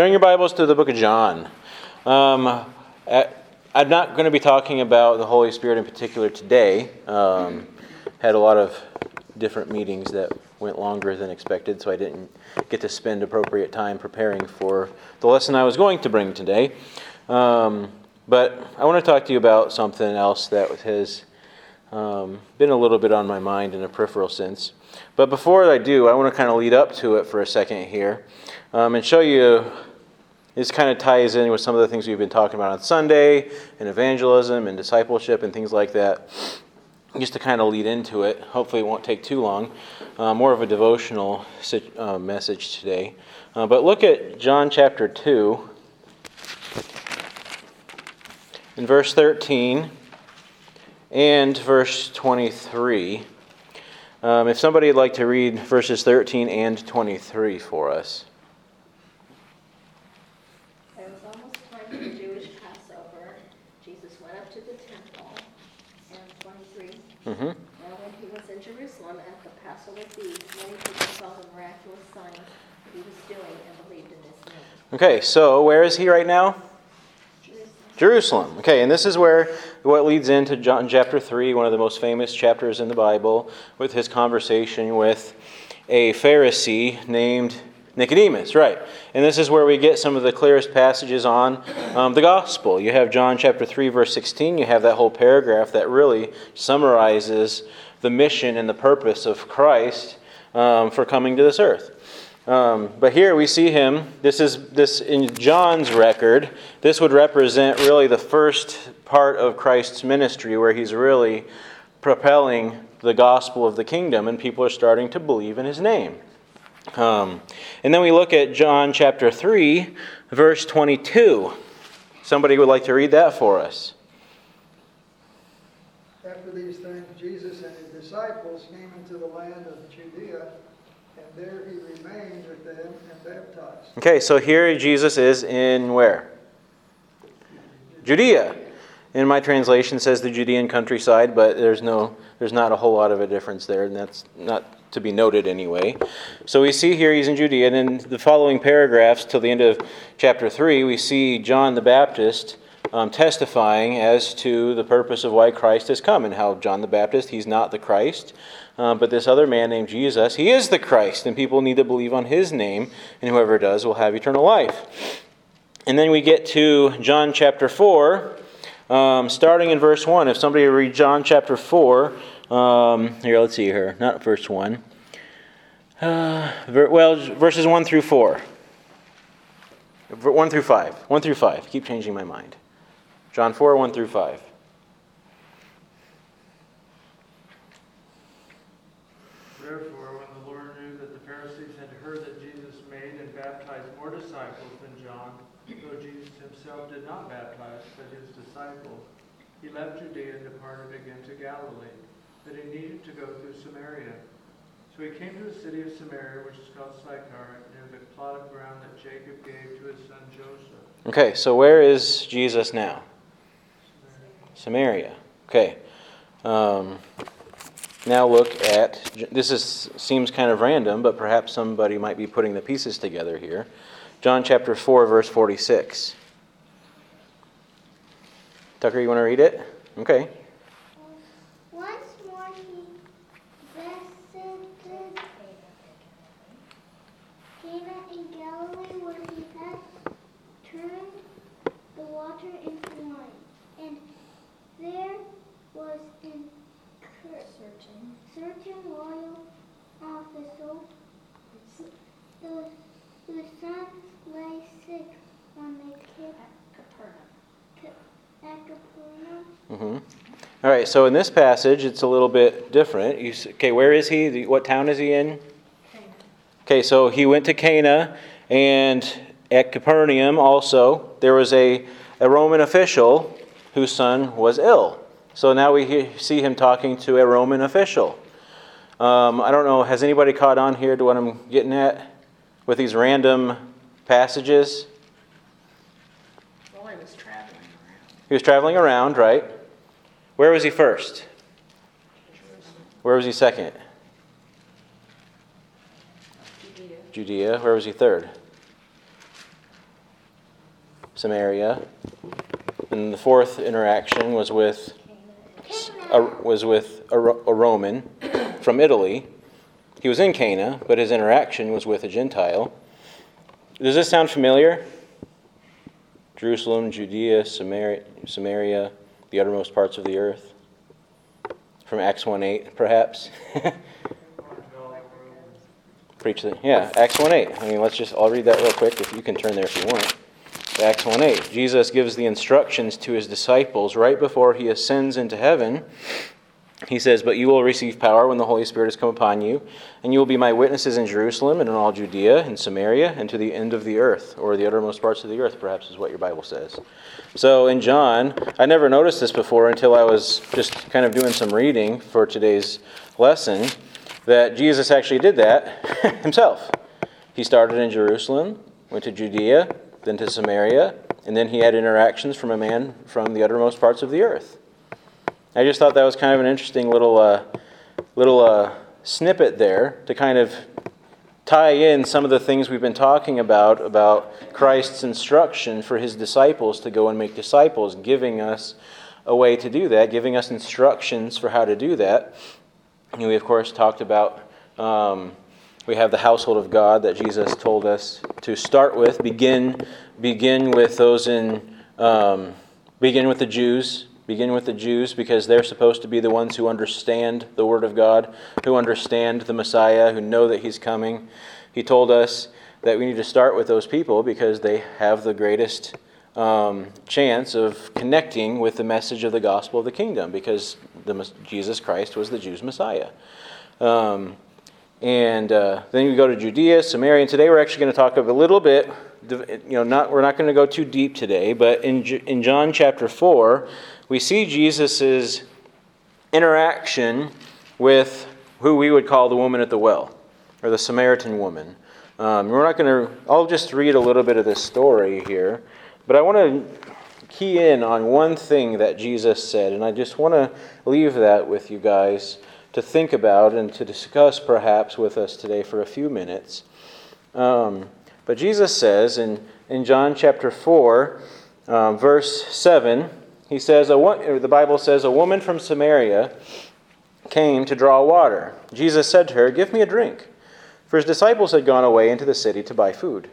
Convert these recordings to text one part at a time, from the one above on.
Turn your Bibles to the book of John. Um, I'm not going to be talking about the Holy Spirit in particular today. Um, had a lot of different meetings that went longer than expected, so I didn't get to spend appropriate time preparing for the lesson I was going to bring today. Um, but I want to talk to you about something else that has um, been a little bit on my mind in a peripheral sense. But before I do, I want to kind of lead up to it for a second here um, and show you this kind of ties in with some of the things we've been talking about on Sunday and evangelism and discipleship and things like that. Just to kind of lead into it, hopefully it won't take too long. Uh, more of a devotional uh, message today. Uh, but look at John chapter 2, in verse 13 and verse 23. Um, if somebody would like to read verses 13 and 23 for us. Mm-hmm. Now, when he was in Jerusalem at the Passover feast, many people saw the miraculous signs he was doing and believed in his name. Okay, so where is he right now? Jerusalem. Jerusalem. Okay, and this is where what leads into John chapter 3, one of the most famous chapters in the Bible, with his conversation with a Pharisee named Nicodemus, right. And this is where we get some of the clearest passages on um, the gospel. You have John chapter 3, verse 16. You have that whole paragraph that really summarizes the mission and the purpose of Christ um, for coming to this earth. Um, but here we see him. This is this in John's record. This would represent really the first part of Christ's ministry, where he's really propelling the gospel of the kingdom, and people are starting to believe in his name. Um, and then we look at John chapter 3, verse 22. Somebody would like to read that for us. After these things, Jesus and his disciples came into the land of Judea, and there he remained with them and baptized. Okay, so here Jesus is in where? Judea. In my translation says the Judean countryside, but there's no there's not a whole lot of a difference there, and that's not to be noted anyway. So we see here he's in Judea, and in the following paragraphs till the end of chapter 3, we see John the Baptist um, testifying as to the purpose of why Christ has come and how John the Baptist, he's not the Christ. Uh, but this other man named Jesus, he is the Christ, and people need to believe on his name, and whoever does will have eternal life. And then we get to John chapter 4, um, starting in verse 1. If somebody read John chapter 4, um, here, let's see here. Not verse 1. Uh, ver- well, verses 1 through 4. 1 through 5. 1 through 5. Keep changing my mind. John 4, 1 through 5. Therefore, when the Lord knew that the Pharisees had heard that Jesus made and baptized more disciples than John, though Jesus himself did not baptize, but his disciples, he left Judea and departed again to Galilee that he needed to go through Samaria. So he came to the city of Samaria, which is called Sychar, near the plot of ground that Jacob gave to his son Joseph. Okay, so where is Jesus now? Samaria. Okay. Um, now look at this is seems kind of random, but perhaps somebody might be putting the pieces together here. John chapter 4 verse 46. Tucker, you want to read it? Okay. Certain certain royal official whose, whose son lay sick on the kid at Capernaum. Mm-hmm. All right, so in this passage, it's a little bit different. You, okay, where is he? What town is he in? Okay, so he went to Cana, and at Capernaum also, there was a, a Roman official whose son was ill. So now we see him talking to a Roman official. Um, I don't know, has anybody caught on here to what I'm getting at with these random passages? Well, he was traveling around. He was traveling around, right? Where was he first? Where was he second? Judea. Judea. Where was he third? Samaria. And the fourth interaction was with a, was with a, a Roman from Italy. He was in Cana, but his interaction was with a Gentile. Does this sound familiar? Jerusalem, Judea, Samaria, Samaria, the uttermost parts of the earth. From Acts 1 8, perhaps. Preach the yeah, Acts 1 8. I mean, let's just, I'll read that real quick if you can turn there if you want. Acts 1 8. Jesus gives the instructions to his disciples right before he ascends into heaven. He says, But you will receive power when the Holy Spirit has come upon you, and you will be my witnesses in Jerusalem and in all Judea and Samaria and to the end of the earth, or the uttermost parts of the earth, perhaps is what your Bible says. So in John, I never noticed this before until I was just kind of doing some reading for today's lesson, that Jesus actually did that himself. He started in Jerusalem, went to Judea, then to Samaria, and then he had interactions from a man from the uttermost parts of the earth. I just thought that was kind of an interesting little uh, little uh, snippet there to kind of tie in some of the things we've been talking about about Christ's instruction for his disciples to go and make disciples, giving us a way to do that, giving us instructions for how to do that. And we of course talked about. Um, we have the household of God that Jesus told us to start with. Begin, begin with those in, um, begin with the Jews. Begin with the Jews because they're supposed to be the ones who understand the Word of God, who understand the Messiah, who know that He's coming. He told us that we need to start with those people because they have the greatest um, chance of connecting with the message of the gospel of the kingdom because the, Jesus Christ was the Jews' Messiah. Um, and uh, then we go to Judea, Samaria, and today we're actually going to talk a little bit. You know, not we're not going to go too deep today, but in in John chapter four, we see Jesus's interaction with who we would call the woman at the well, or the Samaritan woman. Um, we're not going to. I'll just read a little bit of this story here, but I want to key in on one thing that Jesus said, and I just want to leave that with you guys to think about and to discuss perhaps with us today for a few minutes. Um, but Jesus says in, in John chapter 4, um, verse 7, he says, a, the Bible says, A woman from Samaria came to draw water. Jesus said to her, Give me a drink. For his disciples had gone away into the city to buy food.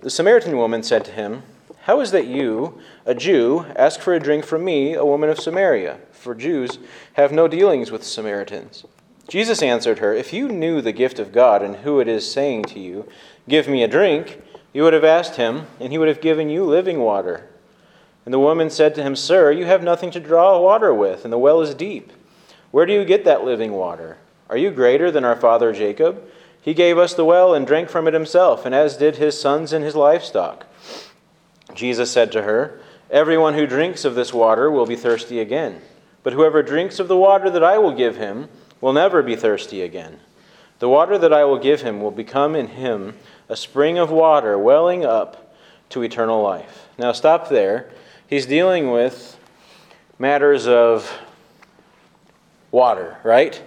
The Samaritan woman said to him, How is that you, a Jew, ask for a drink from me, a woman of Samaria? For Jews have no dealings with Samaritans. Jesus answered her, If you knew the gift of God and who it is saying to you, Give me a drink, you would have asked him, and he would have given you living water. And the woman said to him, Sir, you have nothing to draw water with, and the well is deep. Where do you get that living water? Are you greater than our father Jacob? He gave us the well and drank from it himself, and as did his sons and his livestock. Jesus said to her, Everyone who drinks of this water will be thirsty again. But whoever drinks of the water that I will give him will never be thirsty again. The water that I will give him will become in him a spring of water welling up to eternal life. Now, stop there. He's dealing with matters of water, right?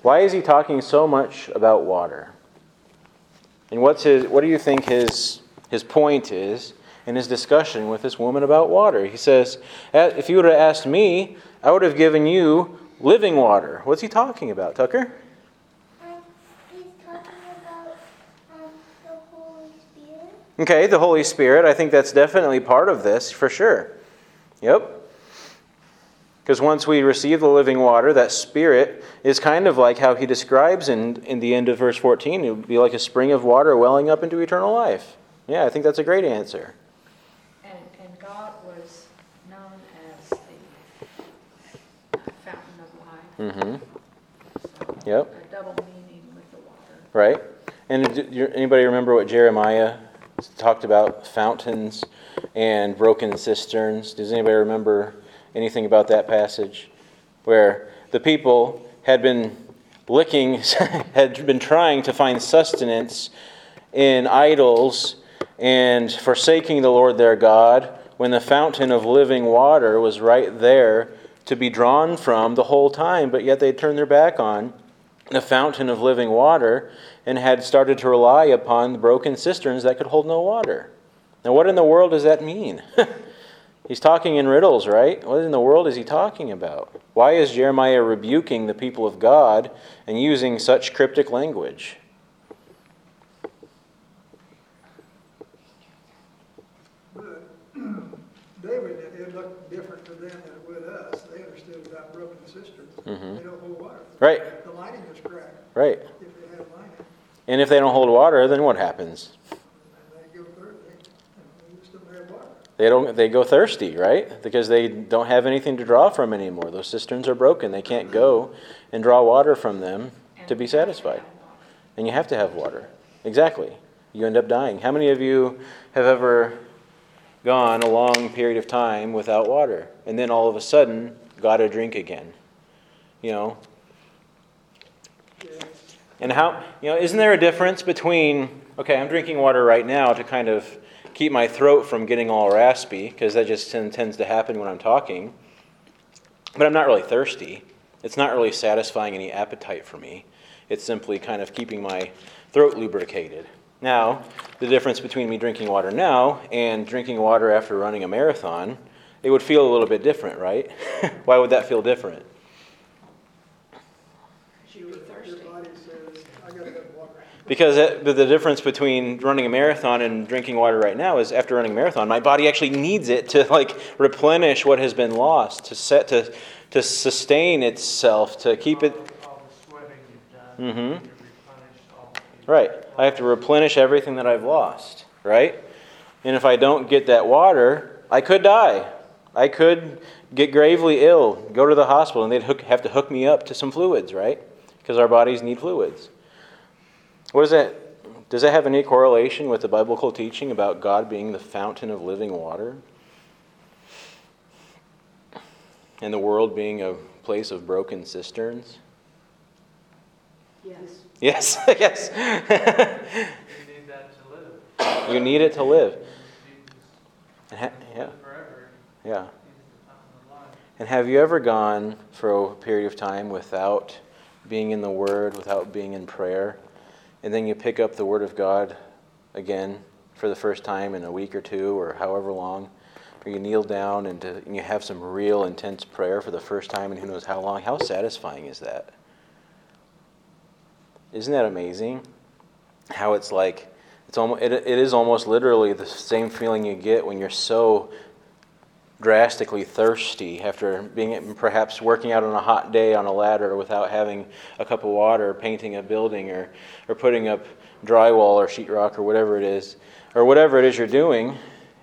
Why is he talking so much about water? And what's his, what do you think his, his point is in his discussion with this woman about water? He says, If you would have asked me, I would have given you living water. What's he talking about, Tucker? Okay, the Holy Spirit. I think that's definitely part of this for sure. Yep. Because once we receive the living water, that spirit is kind of like how he describes in, in the end of verse 14. It would be like a spring of water welling up into eternal life. Yeah, I think that's a great answer. Mm-hmm. Yep. A double meaning with the water. Right. And anybody remember what Jeremiah talked about fountains and broken cisterns? Does anybody remember anything about that passage where the people had been licking, had been trying to find sustenance in idols and forsaking the Lord their God when the fountain of living water was right there to be drawn from the whole time, but yet they turned their back on the fountain of living water and had started to rely upon the broken cisterns that could hold no water. Now, what in the world does that mean? He's talking in riddles, right? What in the world is he talking about? Why is Jeremiah rebuking the people of God and using such cryptic language? David, it looked different to them than it would us. They understood about broken Mhm. They don't hold water. Right. The lining was cracked, Right. if they had lining, And if they don't hold water, then what happens? they go they, they still have water. They don't they go thirsty, right? Because they don't have anything to draw from anymore. Those cisterns are broken. They can't go and draw water from them to be satisfied. And you have to have water. Exactly. You end up dying. How many of you have ever gone a long period of time without water and then all of a sudden got a drink again? You know, and how, you know, isn't there a difference between, okay, I'm drinking water right now to kind of keep my throat from getting all raspy, because that just ten- tends to happen when I'm talking, but I'm not really thirsty. It's not really satisfying any appetite for me. It's simply kind of keeping my throat lubricated. Now, the difference between me drinking water now and drinking water after running a marathon, it would feel a little bit different, right? Why would that feel different? You'd be Your body says, I gotta have water. Because it, the the difference between running a marathon and drinking water right now is after running a marathon, my body actually needs it to like replenish what has been lost, to set to to sustain itself, to keep it All the sweating you've done, Mhm. you replenish all the- right. I have to replenish everything that I've lost, right? And if I don't get that water, I could die. I could get gravely ill, go to the hospital, and they'd hook, have to hook me up to some fluids, right? Because our bodies need fluids. What does that? Does that have any correlation with the biblical teaching about God being the fountain of living water? And the world being a place of broken cisterns? Yes. Yes, yes. You need that to live. you need it to live. Ha- yeah, forever, yeah. he's the fountain of life. And have you ever gone for a period of time without being in the Word, without being in prayer, and then you pick up the Word of God again for the first time in a week or two or however long, or you kneel down and, to, and you have some real intense prayer for the first time and who knows how long? How satisfying is that? Isn't that amazing? How it's like it's almost it, it is almost literally the same feeling you get when you're so drastically thirsty after being perhaps working out on a hot day on a ladder without having a cup of water, or painting a building, or, or putting up drywall or sheetrock or whatever it is, or whatever it is you're doing,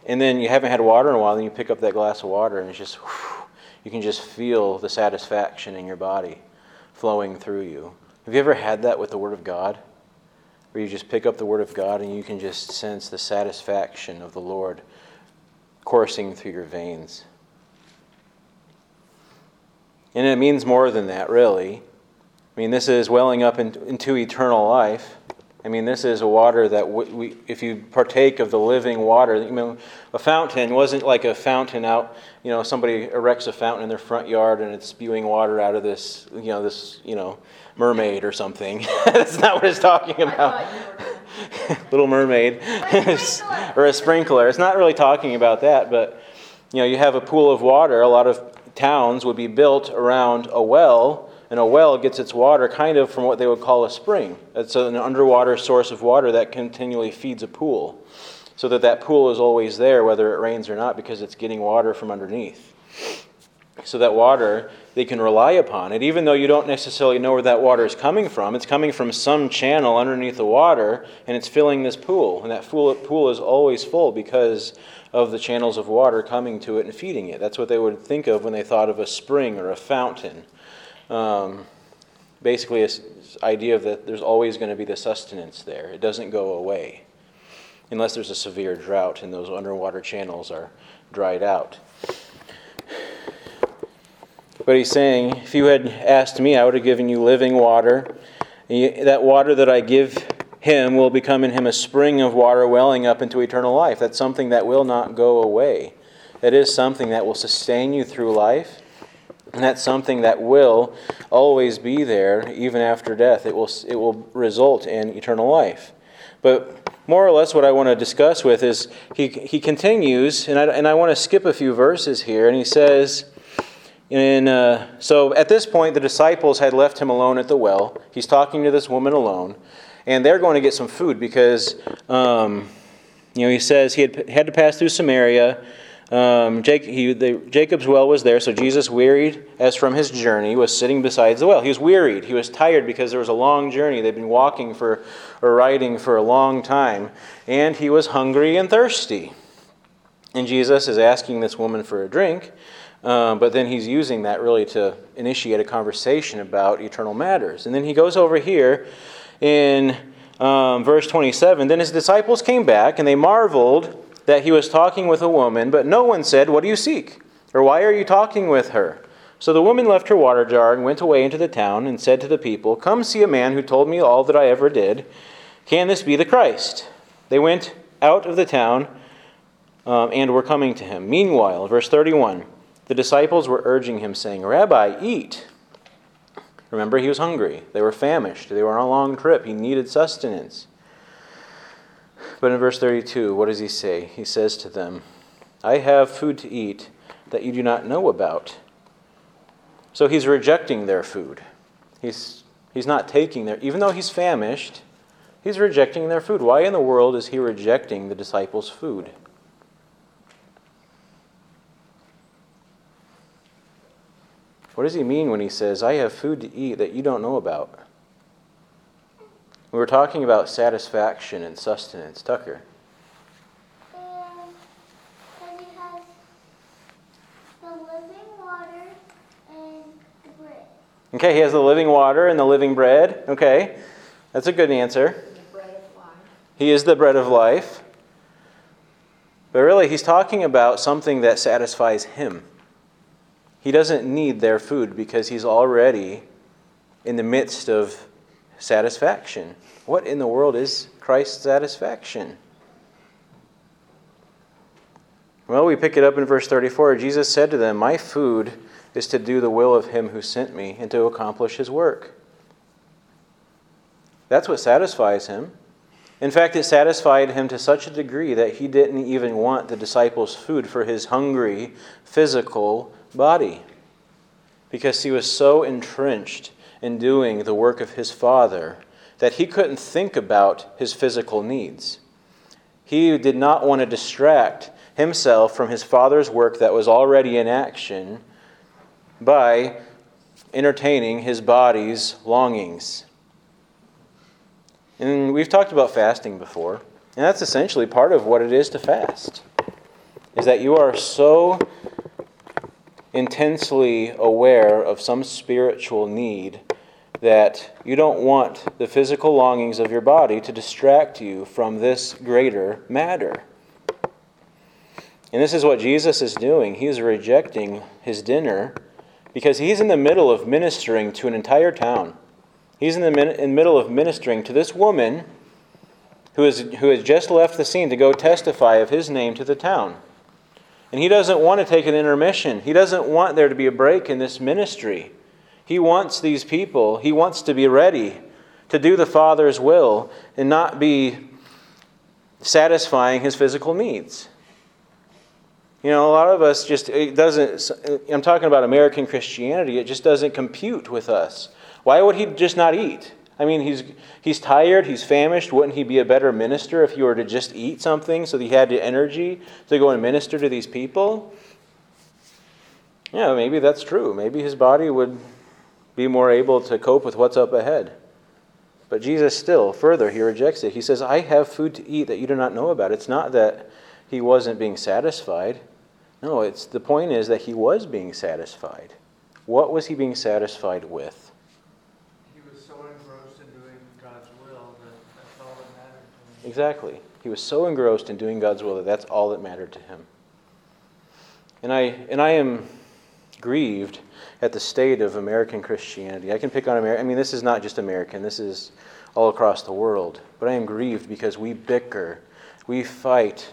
and then you haven't had water in a while, and you pick up that glass of water, and it's just, whew, you can just feel the satisfaction in your body flowing through you. Have you ever had that with the Word of God? Where you just pick up the Word of God and you can just sense the satisfaction of the Lord coursing through your veins. And it means more than that, really. I mean, this is welling up in, into eternal life. I mean, this is a water that we, if you partake of the living water, you know, a fountain wasn't like a fountain out. You know, somebody erects a fountain in their front yard and it's spewing water out of this, you know, this, you know, mermaid or something. That's not what it's talking about. Little Mermaid, or a sprinkler. It's not really talking about that, but you know, you have a pool of water. A lot of towns would be built around a well, and a well gets its water kind of from what they would call a spring. It's an underwater source of water that continually feeds a pool, so that that pool is always there, whether it rains or not, because it's getting water from underneath. So that water they can rely upon it, even though you don't necessarily know where that water is coming from. It's coming from some channel underneath the water, and it's filling this pool. And that pool, pool is always full because of the channels of water coming to it and feeding it. That's what they would think of when they thought of a spring or a fountain. Um, basically, this idea of that there's always going to be the sustenance there. It doesn't go away unless there's a severe drought and those underwater channels are dried out. But he's saying, if you had asked me, I would have given you living water. That water that I give him will become in him a spring of water welling up into eternal life. That's something that will not go away. That is something that will sustain you through life. And that's something that will always be there even after death. It will, it will result in eternal life. But more or less what I want to discuss with is he, he continues, and I, and I want to skip a few verses here, and he says, in, uh, so at this point, the disciples had left him alone at the well. He's talking to this woman alone, and they're going to get some food because, um, you know, he says he had, had to pass through Samaria. Um, Jake, he, the, Jacob's well was there, so Jesus, wearied as from his journey, was sitting beside the well. He was wearied. He was tired because there was a long journey. They'd been walking for or riding for a long time, and he was hungry and thirsty. And Jesus is asking this woman for a drink, um, but then he's using that really to initiate a conversation about eternal matters. And then he goes over here in um, verse 27 Then his disciples came back, and they marveled that he was talking with a woman, but no one said, What do you seek? Or why are you talking with her? So the woman left her water jar and went away into the town and said to the people, Come see a man who told me all that I ever did. Can this be the Christ? They went out of the town um, and were coming to him. Meanwhile, verse 31, the disciples were urging him, saying, Rabbi, eat. Remember, he was hungry. They were famished. They were on a long trip. He needed sustenance. But in verse 32, what does he say? He says to them, I have food to eat that you do not know about. So he's rejecting their food. He's, he's not taking their, even though he's famished, he's rejecting their food. Why in the world is he rejecting the disciples' food? What does he mean when he says, I have food to eat that you don't know about? We were talking about satisfaction and sustenance. Tucker. And he has the living water and the bread. Okay, he has the living water and the living bread. Okay, that's a good answer. The bread of life. He is the bread of life. But really, he's talking about something that satisfies him. He doesn't need their food because he's already in the midst of satisfaction. What in the world is Christ's satisfaction? Well, we pick it up in verse 34. Jesus said to them, My food is to do the will of him who sent me and to accomplish his work. That's what satisfies him. In fact, it satisfied him to such a degree that he didn't even want the disciples' food for his hungry, physical body because he was so entrenched in doing the work of his Father that he couldn't think about his physical needs. He did not want to distract himself from his Father's work that was already in action by entertaining his body's longings. And we've talked about fasting before, and that's essentially part of what it is to fast. Is that you are so intensely aware of some spiritual need that you don't want the physical longings of your body to distract you from this greater matter. And this is what Jesus is doing. He's rejecting his dinner because he's in the middle of ministering to an entire town. He's in the, min- in the middle of ministering to this woman who, is, who has just left the scene to go testify of his name to the town. And he doesn't want to take an intermission. He doesn't want there to be a break in this ministry. He wants these people, he wants to be ready to do the Father's will and not be satisfying his physical needs. You know, a lot of us just, it doesn't, I'm talking about American Christianity, it just doesn't compute with us. Why would he just not eat? I mean, he's, he's tired, he's famished. Wouldn't he be a better minister if he were to just eat something so that he had the energy to go and minister to these people? Yeah, maybe that's true. Maybe his body would be more able to cope with what's up ahead. But Jesus still, further, he rejects it. He says, I have food to eat that you do not know about. It's not that he wasn't being satisfied. No, it's the point is that he was being satisfied. What was he being satisfied with? He was so engrossed in doing God's will that that's all that mattered to him. Exactly. He was so engrossed in doing God's will that that's all that mattered to him. And I, and I am grieved at the state of American Christianity. I can pick on America. I mean, this is not just American, this is all across the world. But I am grieved because we bicker, we fight,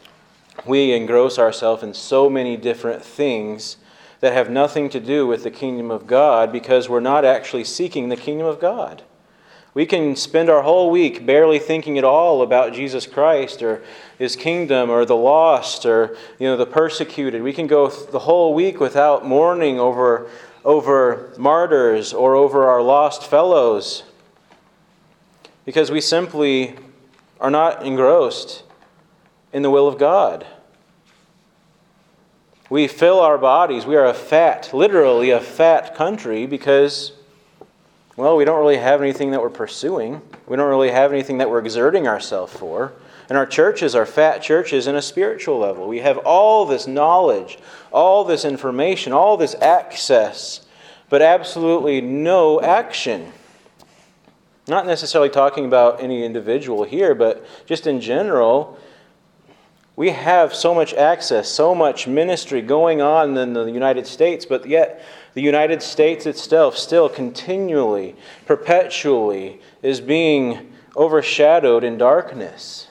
we engross ourselves in so many different things that have nothing to do with the kingdom of God because we're not actually seeking the kingdom of God. We can spend our whole week barely thinking at all about Jesus Christ or his kingdom or the lost or you know the persecuted. We can go the whole week without mourning over over martyrs or over our lost fellows because we simply are not engrossed in the will of God. We fill our bodies. We are a fat, literally a fat country because well, we don't really have anything that we're pursuing. We don't really have anything that we're exerting ourselves for. And our churches are fat churches in a spiritual level. We have all this knowledge, all this information, all this access, but absolutely no action. Not necessarily talking about any individual here, but just in general, we have so much access, so much ministry going on in the United States, but yet the United States itself still continually, perpetually is being overshadowed in darkness.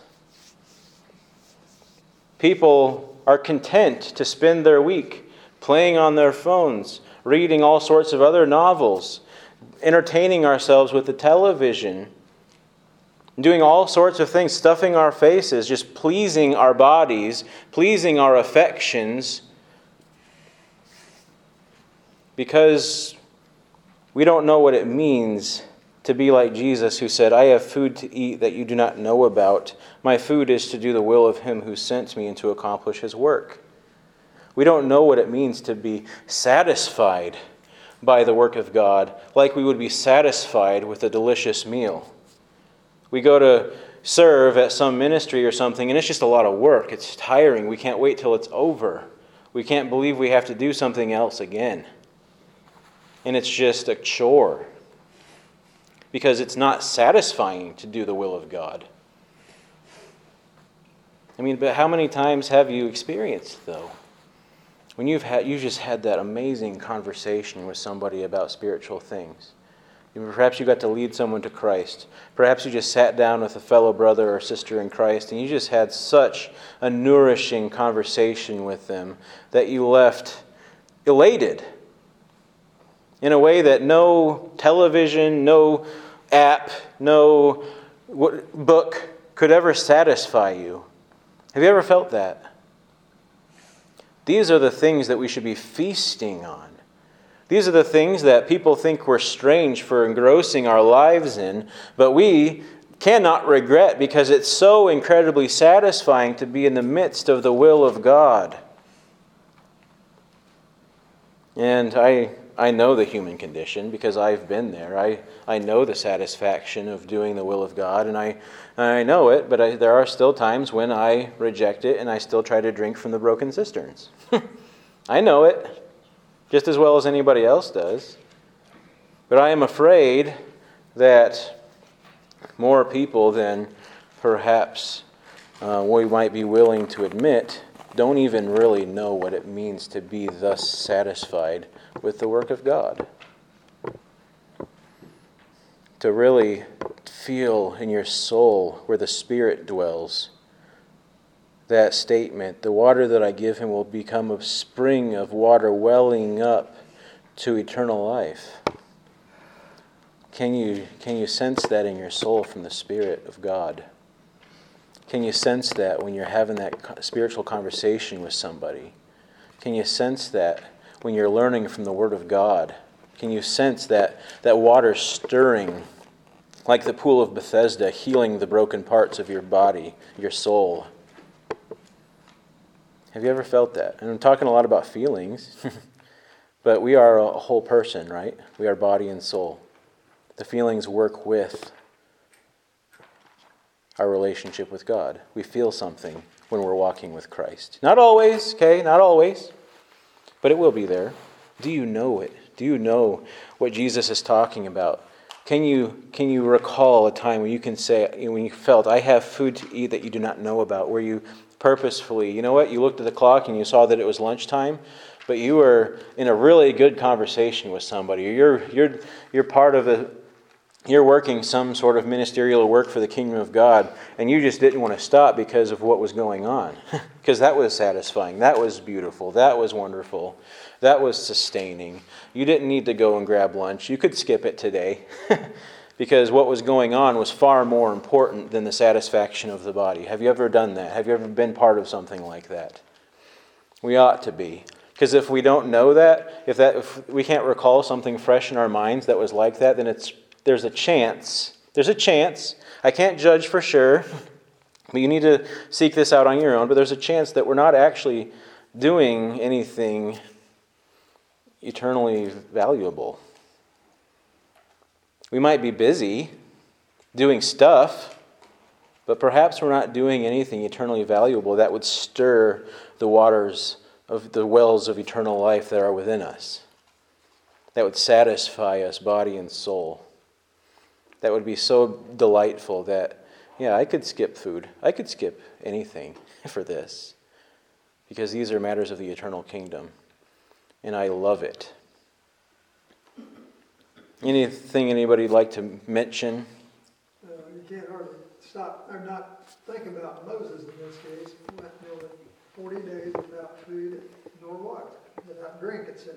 People are content to spend their week playing on their phones, reading all sorts of other novels, entertaining ourselves with the television, doing all sorts of things, stuffing our faces, just pleasing our bodies, pleasing our affections because we don't know what it means to be like Jesus, who said, I have food to eat that you do not know about. My food is to do the will of him who sent me and to accomplish his work. We don't know what it means to be satisfied by the work of God like we would be satisfied with a delicious meal. We go to serve at some ministry or something, and it's just a lot of work. It's tiring. We can't wait till it's over. We can't believe we have to do something else again and it's just a chore because it's not satisfying to do the will of God. I mean, but how many times have you experienced though? When you've had you just had that amazing conversation with somebody about spiritual things. Perhaps you got to lead someone to Christ. Perhaps you just sat down with a fellow brother or sister in Christ and you just had such a nourishing conversation with them that you left elated in a way that no television, no app, no book could ever satisfy you. Have you ever felt that? These are the things that we should be feasting on. These are the things that people think we're strange for engrossing our lives in, but we cannot regret because it's so incredibly satisfying to be in the midst of the will of God. And I I know the human condition because I've been there. I, I know the satisfaction of doing the will of God, and I, I know it, but I, there are still times when I reject it and I still try to drink from the broken cisterns. I know it just as well as anybody else does. But I am afraid that more people than perhaps uh, we might be willing to admit don't even really know what it means to be thus satisfied with the work of God. To really feel in your soul where the Spirit dwells. That statement, the water that I give him will become a spring of water welling up to eternal life. Can you, can you sense that in your soul from the Spirit of God? Can you sense that when you're having that spiritual conversation with somebody? Can you sense that when you're learning from the Word of God? Can you sense that, that water stirring like the pool of Bethesda, healing the broken parts of your body, your soul? Have you ever felt that? And I'm talking a lot about feelings, but we are a whole person, right? We are body and soul. The feelings work with our relationship with God. We feel something when we're walking with Christ. Not always, okay? Not always but it will be there. Do you know it? Do you know what Jesus is talking about? Can you, can you recall a time when you can say, when you felt, I have food to eat that you do not know about, where you purposefully, you know what, you looked at the clock and you saw that it was lunchtime, but you were in a really good conversation with somebody, you're, you're, you're part of a, you're working some sort of ministerial work for the kingdom of God, and you just didn't want to stop because of what was going on. because that was satisfying. That was beautiful. That was wonderful. That was sustaining. You didn't need to go and grab lunch. You could skip it today. because what was going on was far more important than the satisfaction of the body. Have you ever done that? Have you ever been part of something like that? We ought to be. Because if we don't know that, if that if we can't recall something fresh in our minds that was like that, then it's there's a chance. There's a chance. I can't judge for sure. But you need to seek this out on your own, but there's a chance that we're not actually doing anything eternally valuable. We might be busy doing stuff, but perhaps we're not doing anything eternally valuable that would stir the waters of the wells of eternal life that are within us, that would satisfy us, body and soul, that would be so delightful that, yeah, I could skip food. I could skip anything for this because these are matters of the eternal kingdom, and I love it. Anything anybody'd like to mention? Uh, you can't hardly stop, or not think about Moses in this case, He went, you know, forty days without food nor water, without drink, it said.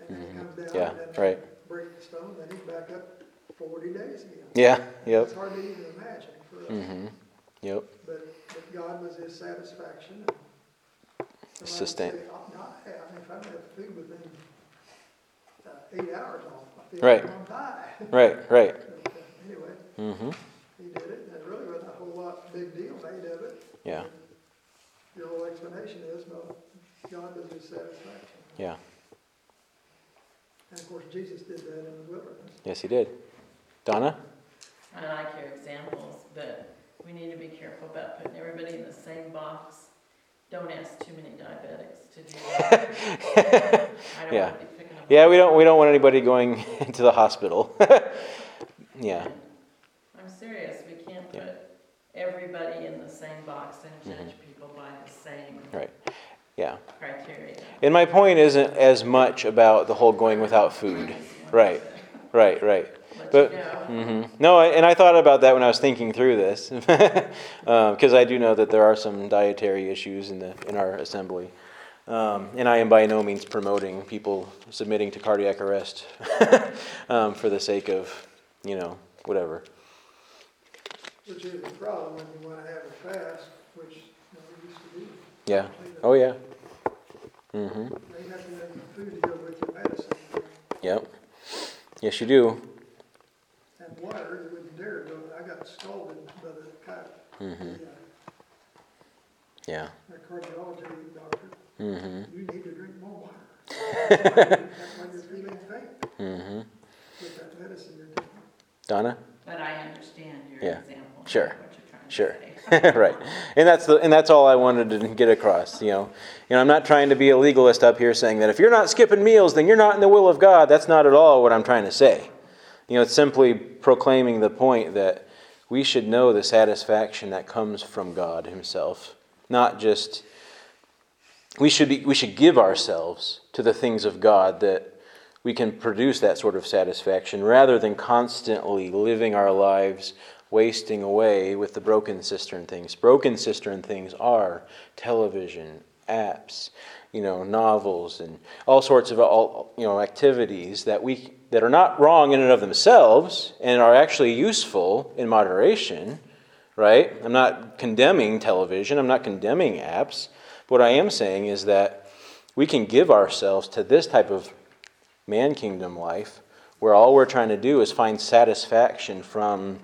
And then he comes down Mm-hmm. Yeah, and then right. break the stone, then he's back up forty days again. Yeah, yep. It's hard to even imagine for us, Mm-hmm. Yep. but, but God was his satisfaction. and Sustain- say, "I'll not I mean, if I don't have food within uh, eight hours, I'll, feel Right. like die. Right, right. But, uh, Anyway, Mm-hmm. he did it, and it really wasn't a whole lot, big deal made of it. Yeah, Your whole explanation is, no, God was his satisfaction. yeah. And of course, Jesus did that in the wilderness. Yes, he did. Donna? I like your examples, but we need to be careful about putting everybody in the same box. Don't ask too many diabetics to do that. I don't Yeah. want to be picking them. Yeah, we don't we don't want anybody going into the hospital. yeah. I'm serious, we can't Yeah. put everybody in the same box and judge people by the same Mm-hmm. Right. Yeah. criteria. And my point isn't as much about the whole going without food. Right. Right, right. Let But- you know. hmm No, I- and I thought about that when I was thinking through this, because I do know that there are some dietary issues in the in our assembly, um, and I am by no means promoting people submitting to cardiac arrest um, for the sake of, you know, whatever. Which is a problem when you wanna have a fast, which, you we used to do. Yeah. Oh yeah. Mm-hmm. They have to have food to your medicine, Yep. Yes, you do. and water, you wouldn't dare go, I got scolded by the cop, the, Yeah. uh, cardiology doctor, hmm you need to drink more water. That's why you're feeling faint hmm with that medicine you're taking. Donna. But I understand your Yeah, example. sure, what you're trying to Sure. say. right. And that's the and that's all I wanted to get across, you know. You know, I'm not trying to be a legalist up here saying that if you're not skipping meals, then you're not in the will of God. That's not at all what I'm trying to say. You know, it's simply proclaiming the point that we should know the satisfaction that comes from God himself, not just we should be, we should give ourselves to the things of God that we can produce that sort of satisfaction rather than constantly living our lives wasting away with the broken cistern things. Broken cistern things are television, apps, you know, novels, and all sorts of all, you know activities that we that are not wrong in and of themselves and are actually useful in moderation. Right? I'm not condemning television. I'm not condemning apps. What I am saying is that we can give ourselves to this type of man kingdom life where all we're trying to do is find satisfaction from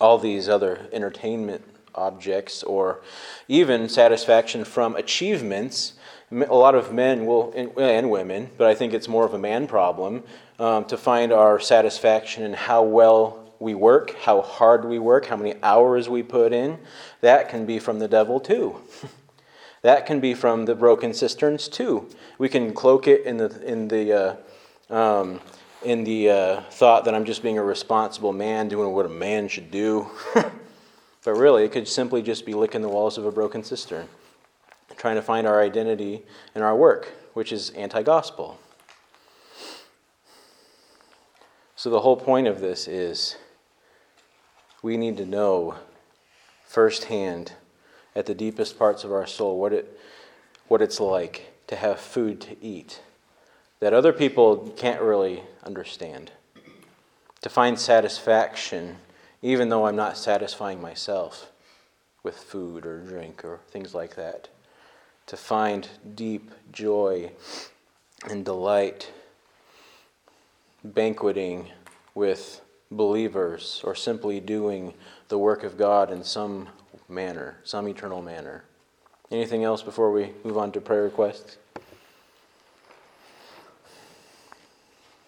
all these other entertainment objects or even satisfaction from achievements. A lot of men will, and- women, but I think it's more of a man problem, um, to find our satisfaction in how well we work, how hard we work, how many hours we put in. That can be from the devil too. That can be from the broken cisterns too. We can cloak it in the in the uh, um, in the uh, thought that I'm just being a responsible man doing what a man should do. but really, it could simply just be licking the walls of a broken cistern, trying to find our identity in our work, which is anti-gospel. So the whole point of this is we need to know firsthand at the deepest parts of our soul what it what it's like to have food to eat that other people can't really understand. to find satisfaction, even though I'm not satisfying myself with food or drink or things like that. To find deep joy and delight banqueting with believers or simply doing the work of God in some manner, some eternal manner. Anything else before we move on to prayer requests?